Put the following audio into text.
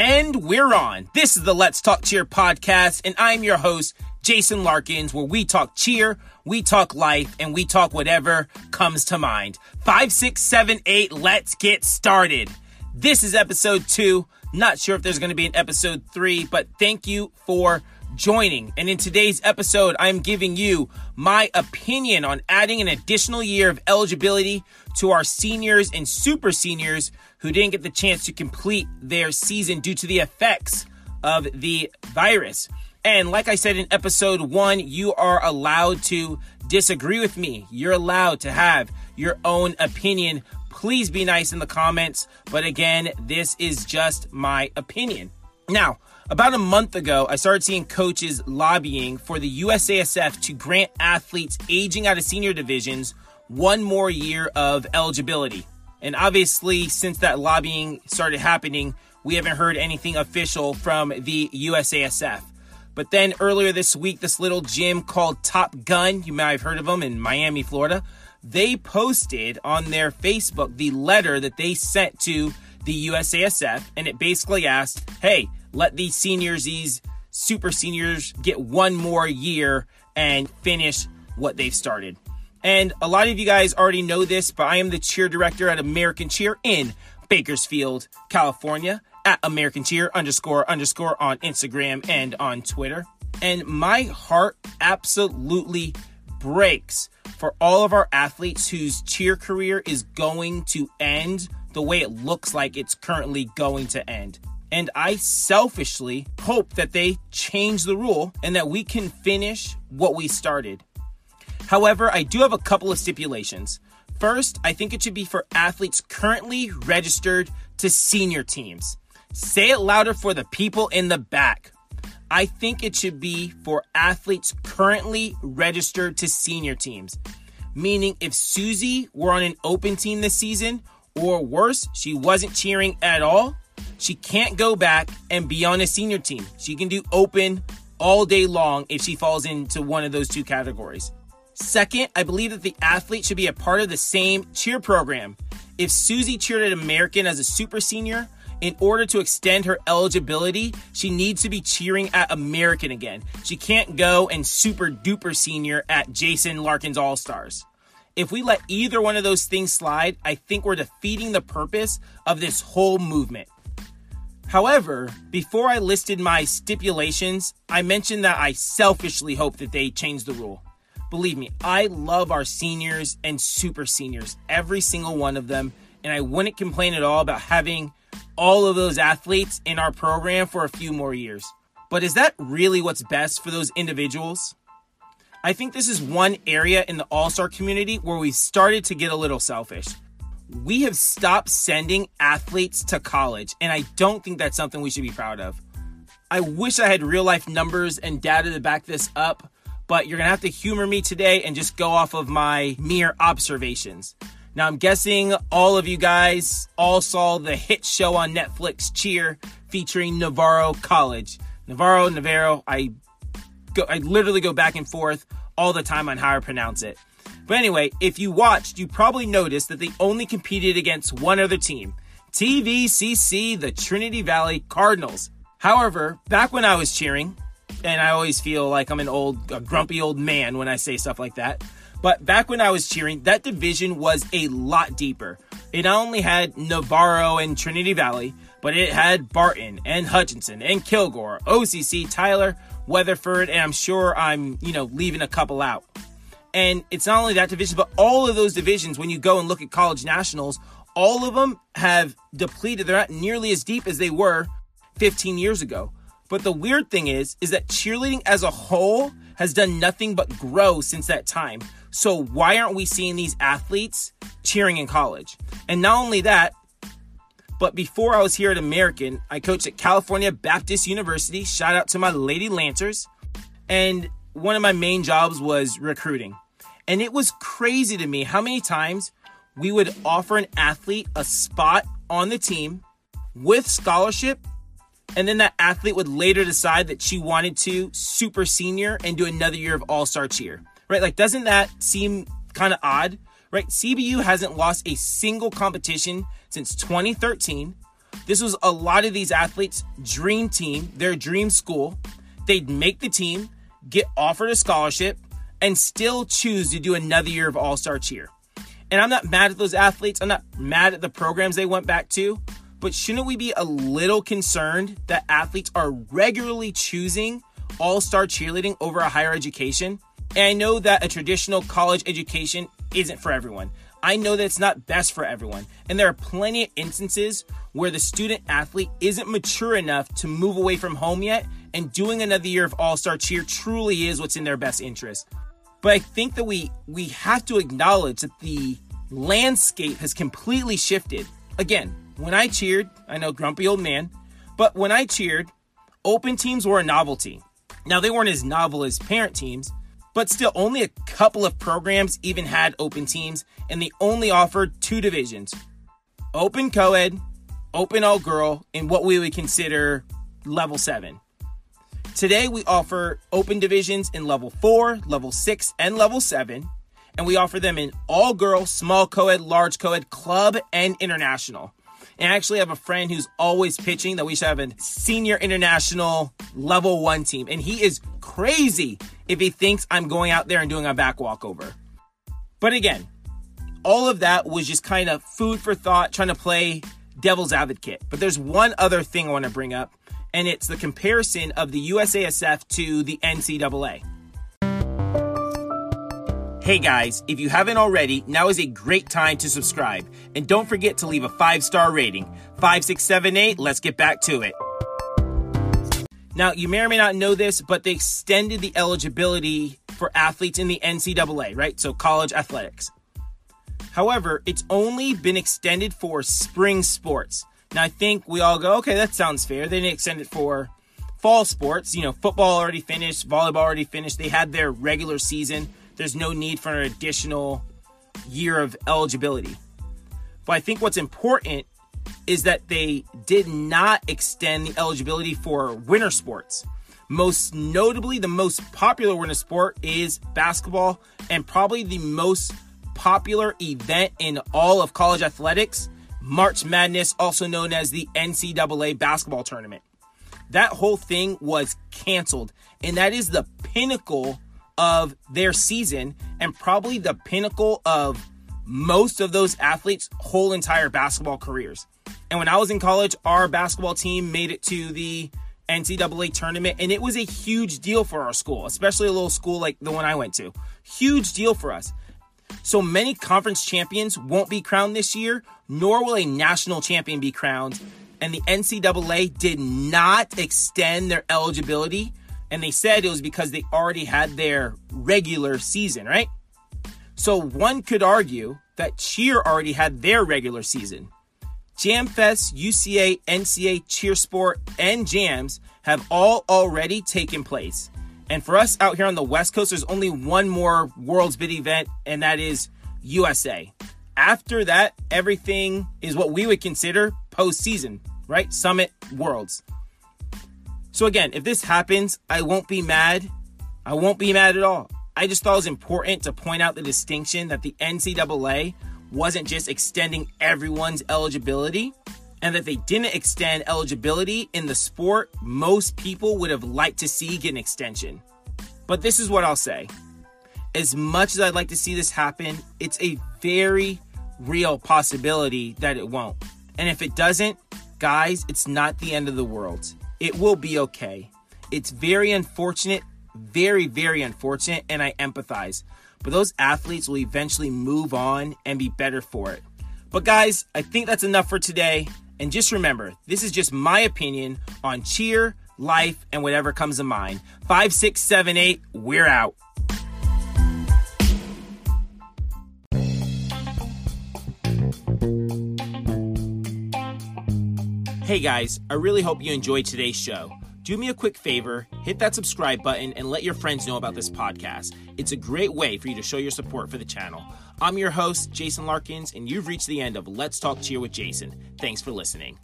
And we're on. This is the Let's Talk Cheer podcast, and I'm your host, Jason Larkins, where we talk cheer, we talk life, and we talk whatever comes to mind. Five, six, seven, eight, let's get started. This is episode two. Not sure if there's going to be an episode three, but thank you for joining. And in today's episode, I'm giving you my opinion on adding an additional year of eligibility to our seniors and super seniors who didn't get the chance to complete their season due to the effects of the virus. And like I said in episode one, you are allowed to disagree with me. You're allowed to have your own opinion. Please be nice in the comments. But again, this is just my opinion. Now, about a month ago, I started seeing coaches lobbying for the USASF to grant athletes aging out of senior divisions one more year of eligibility. And obviously, since that lobbying started happening, we haven't heard anything official from the USASF. But then earlier this week, this little gym called Top Gun, you might have heard of them in Miami, Florida, they posted on their Facebook the letter that they sent to the USASF, and it basically asked, hey, let these seniors, these super seniors, get one more year and finish what they've started. And a lot of you guys already know this, but I am the cheer director at American Cheer in Bakersfield, California, at American Cheer underscore underscore on Instagram and on Twitter. And my heart absolutely breaks for all of our athletes whose cheer career is going to end the way it looks like it's currently going to end. And I selfishly hope that they change the rule and that we can finish what we started. However, I do have a couple of stipulations. First, I think it should be for athletes currently registered to senior teams. Say it louder for the people in the back. I think it should be for athletes currently registered to senior teams. Meaning, if Susie were on an open team this season, or worse, she wasn't cheering at all, she can't go back and be on a senior team. She can do open all day long if she falls into one of those two categories. Second, I believe that the athlete should be a part of the same cheer program. If Susie cheered at American as a super senior, in order to extend her eligibility, she needs to be cheering at American again. She can't go and super duper senior at Jason Larkin's All Stars. If we let either one of those things slide, I think we're defeating the purpose of this whole movement. However, before I listed my stipulations, I mentioned that I selfishly hope that they change the rule. Believe me, I love our seniors and super seniors, every single one of them, and I wouldn't complain at all about having all of those athletes in our program for a few more years. But is that really what's best for those individuals? I think this is one area in the All Star community where we started to get a little selfish. We have stopped sending athletes to college, and I don't think that's something we should be proud of. I wish I had real life numbers and data to back this up, but you're gonna have to humor me today and just go off of my mere observations. Now, I'm guessing all of you guys all saw the hit show on Netflix, Cheer, featuring Navarro College. Navarro, Navarro, I go, I literally go back and forth all the time on how I pronounce it. But anyway, if you watched, you probably noticed that they only competed against one other team TVCC, the Trinity Valley Cardinals. However, back when I was cheering, and I always feel like I'm an old, grumpy old man when I say stuff like that. But back when I was cheering, that division was a lot deeper. It not only had Navarro and Trinity Valley, but it had Barton and Hutchinson and Kilgore, OCC, Tyler, Weatherford, and I'm sure I'm, you know, leaving a couple out. And it's not only that division, but all of those divisions, when you go and look at college nationals, all of them have depleted. They're not nearly as deep as they were 15 years ago. But the weird thing is, is that cheerleading as a whole has done nothing but grow since that time. So why aren't we seeing these athletes cheering in college? And not only that, but before I was here at American, I coached at California Baptist University. Shout out to my Lady Lancers. And one of my main jobs was recruiting. And it was crazy to me how many times we would offer an athlete a spot on the team with scholarship and then that athlete would later decide that she wanted to super senior and do another year of all star cheer, right? Like, doesn't that seem kind of odd, right? CBU hasn't lost a single competition since 2013. This was a lot of these athletes' dream team, their dream school. They'd make the team, get offered a scholarship, and still choose to do another year of All Star cheer. And I'm not mad at those athletes. I'm not mad at the programs they went back to. But shouldn't we be a little concerned that athletes are regularly choosing all star cheerleading over a higher education? And I know that a traditional college education isn't for everyone. I know that it's not best for everyone. And there are plenty of instances where the student athlete isn't mature enough to move away from home yet, and doing another year of all star cheer truly is what's in their best interest. But I think that we we have to acknowledge that the landscape has completely shifted. Again, when I cheered, I know grumpy old man, but when I cheered, open teams were a novelty. Now they weren't as novel as parent teams, but still only a couple of programs even had open teams and they only offered two divisions. Open co-ed, open all girl, and what we would consider level 7. Today, we offer open divisions in level 4, level 6, and level 7, and we offer them in all girl, small co ed, large co ed, club, and international. And I actually have a friend who's always pitching that we should have a senior international level one team. And he is crazy if he thinks I'm going out there and doing a back walkover. But again, all of that was just kind of food for thought, trying to play devil's advocate. But there's one other thing I want to bring up, and it's the comparison of the USASF to the NCAA. Hey guys, if you haven't already, now is a great time to subscribe. And don't forget to leave a five star rating. 5678, let's get back to it. Now, you may or may not know this, but they extended the eligibility for athletes in the NCAA, right? So college athletics. However, it's only been extended for spring sports. Now, I think we all go, okay, that sounds fair. They didn't extend it for fall sports. You know, football already finished, volleyball already finished. They had their regular season. There's no need for an additional year of eligibility. But I think what's important is that they did not extend the eligibility for winter sports. Most notably, the most popular winter sport is basketball, and probably the most popular event in all of college athletics March Madness, also known as the NCAA basketball tournament. That whole thing was canceled, and that is the pinnacle of their season and probably the pinnacle of most of those athletes' whole entire basketball careers. And when I was in college, our basketball team made it to the NCAA tournament, and it was a huge deal for our school, especially a little school like the one I went to. Huge deal for us. So many conference champions won't be crowned this year, nor will a national champion be crowned. And the NCAA did not extend their eligibility. And they said it was because they already had their regular season, right? So one could argue that Cheer already had their regular season. JamFest, UCA, NCA, Cheer Sport, and JAMZ have all already taken place. And for us out here on the West Coast, there's only one more World's Bid event, and that is USA. After that, everything is what we would consider postseason, right? Summit Worlds. So again, if this happens, I won't be mad. I won't be mad at all. I just thought it was important to point out the distinction that the NCAA wasn't just extending everyone's eligibility and that they didn't extend eligibility in the sport most people would have liked to see get an extension. But this is what I'll say. As much as I'd like to see this happen, it's a very real possibility that it won't. And if it doesn't, guys, it's not the end of the world. It will be okay. It's very unfortunate, very, very unfortunate, and I empathize. But those athletes will eventually move on and be better for it. But guys, I think that's enough for today. And just remember, this is just my opinion on cheer, life, and whatever comes to mind. Five, six, seven, eight, we're out. Hey guys, I really hope you enjoyed today's show. Do me a quick favor, hit that subscribe button and let your friends know about this podcast. It's a great way for you to show your support for the channel. I'm your host, Jason Larkins, and you've reached the end of Let's Talk Cheer with Jason. Thanks for listening.